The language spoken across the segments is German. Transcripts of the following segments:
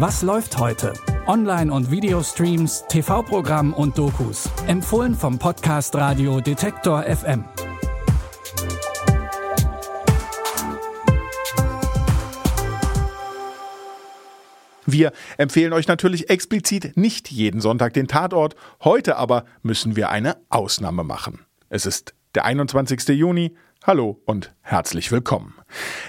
Was läuft heute? Online- und Videostreams, TV-Programm und Dokus. Empfohlen vom Podcast Radio Detektor FM. Wir empfehlen euch natürlich explizit nicht jeden Sonntag den Tatort. Heute aber müssen wir eine Ausnahme machen. Es ist der 21. Juni. Hallo und herzlich willkommen.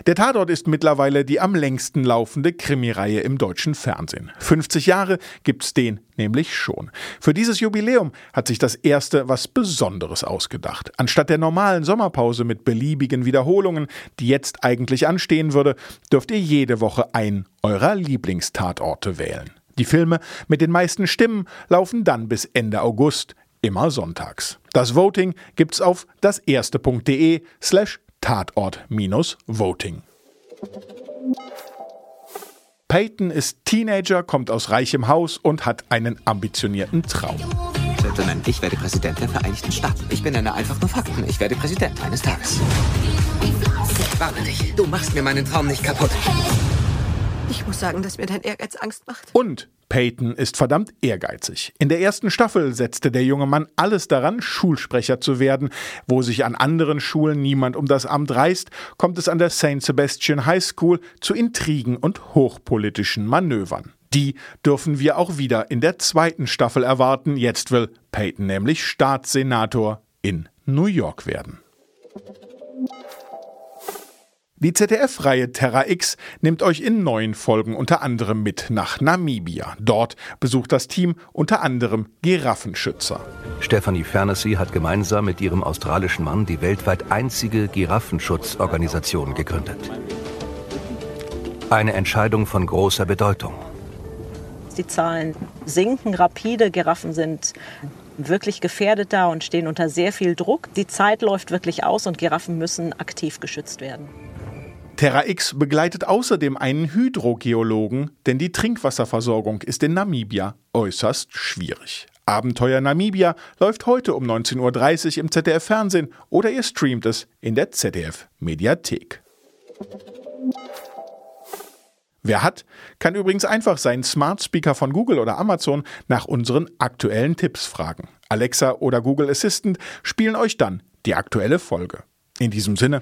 Der Tatort ist mittlerweile die am längsten laufende Krimireihe im deutschen Fernsehen. 50 Jahre gibt's den nämlich schon. Für dieses Jubiläum hat sich das erste was Besonderes ausgedacht. Anstatt der normalen Sommerpause mit beliebigen Wiederholungen, die jetzt eigentlich anstehen würde, dürft ihr jede Woche einen eurer Lieblingstatorte wählen. Die Filme mit den meisten Stimmen laufen dann bis Ende August immer sonntags. Das Voting gibt's auf daserste.de slash Tatort-Voting. Peyton ist Teenager, kommt aus reichem Haus und hat einen ambitionierten Traum. Gentlemen, ich werde Präsident der Vereinigten Staaten. Ich benenne einfach nur Fakten. Ich werde Präsident eines Tages. Ich warne dich. Du machst mir meinen Traum nicht kaputt. Ich muss sagen, dass mir dein Ehrgeiz Angst macht. Und Peyton ist verdammt ehrgeizig. In der ersten Staffel setzte der junge Mann alles daran, Schulsprecher zu werden. Wo sich an anderen Schulen niemand um das Amt reißt, kommt es an der St. Sebastian High School zu Intrigen und hochpolitischen Manövern. Die dürfen wir auch wieder in der zweiten Staffel erwarten. Jetzt will Peyton nämlich Staatssenator in New York werden. Die ZDF-Reihe Terra X nimmt euch in neun Folgen unter anderem mit nach Namibia. Dort besucht das Team unter anderem Giraffenschützer. Stephanie Fernessy hat gemeinsam mit ihrem australischen Mann die weltweit einzige Giraffenschutzorganisation gegründet. Eine Entscheidung von großer Bedeutung. Die Zahlen sinken rapide. Giraffen sind wirklich gefährdet da und stehen unter sehr viel Druck. Die Zeit läuft wirklich aus und Giraffen müssen aktiv geschützt werden. Terra X begleitet außerdem einen Hydrogeologen, denn die Trinkwasserversorgung ist in Namibia äußerst schwierig. Abenteuer Namibia läuft heute um 19.30 Uhr im ZDF Fernsehen oder ihr streamt es in der ZDF Mediathek. Wer hat, kann übrigens einfach seinen Smart Speaker von Google oder Amazon nach unseren aktuellen Tipps fragen. Alexa oder Google Assistant spielen euch dann die aktuelle Folge. In diesem Sinne,